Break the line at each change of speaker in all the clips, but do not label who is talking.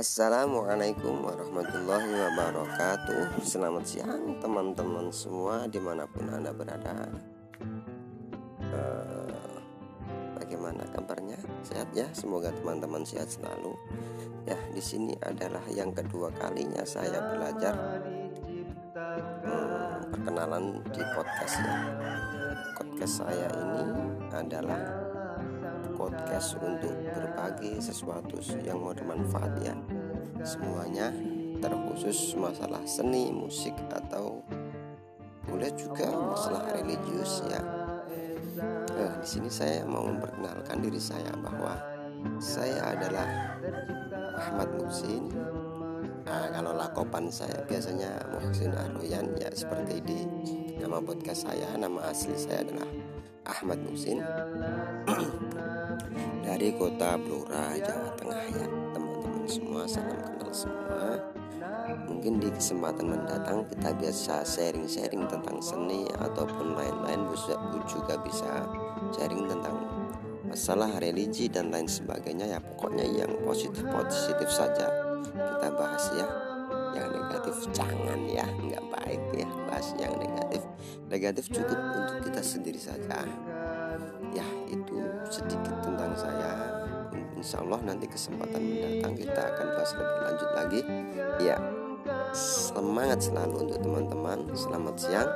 Assalamualaikum warahmatullahi wabarakatuh Selamat siang teman-teman semua di mana pun anda berada uh, Bagaimana kabarnya? Sehat ya? Semoga teman-teman sehat selalu Ya di sini adalah yang kedua kalinya saya belajar hmm, Perkenalan di podcast ya Podcast saya ini adalah podcast untuk berbagi sesuatu yang mau bermanfaat ya. Semuanya terkhusus masalah seni musik atau boleh juga masalah religius ya. Nah, di sini saya mau memperkenalkan diri saya bahwa saya adalah Ahmad Muhsin. Nah, kalau lakopan saya biasanya Muhsin Arroyan ya seperti di nama podcast saya nama asli saya adalah Ahmad Muhsin dari kota Blora Jawa Tengah ya teman-teman semua salam kenal semua. Mungkin di kesempatan mendatang kita biasa sharing-sharing tentang seni ataupun lain-lain juga bisa sharing tentang masalah religi dan lain sebagainya ya. Pokoknya yang positif positif saja kita bahas ya. Yang negatif jangan ya nggak baik ya bahas yang negatif. Negatif cukup untuk kita sendiri saja. Ya itu sedikit tentang saya. Insya Allah nanti kesempatan mendatang kita akan bahas lebih lanjut lagi. Ya semangat selalu untuk teman-teman. Selamat siang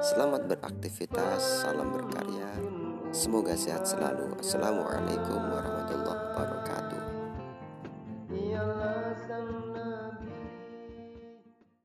selamat beraktivitas salam berkarya. Semoga sehat selalu. Assalamualaikum warahmatullahi wabarakatuh.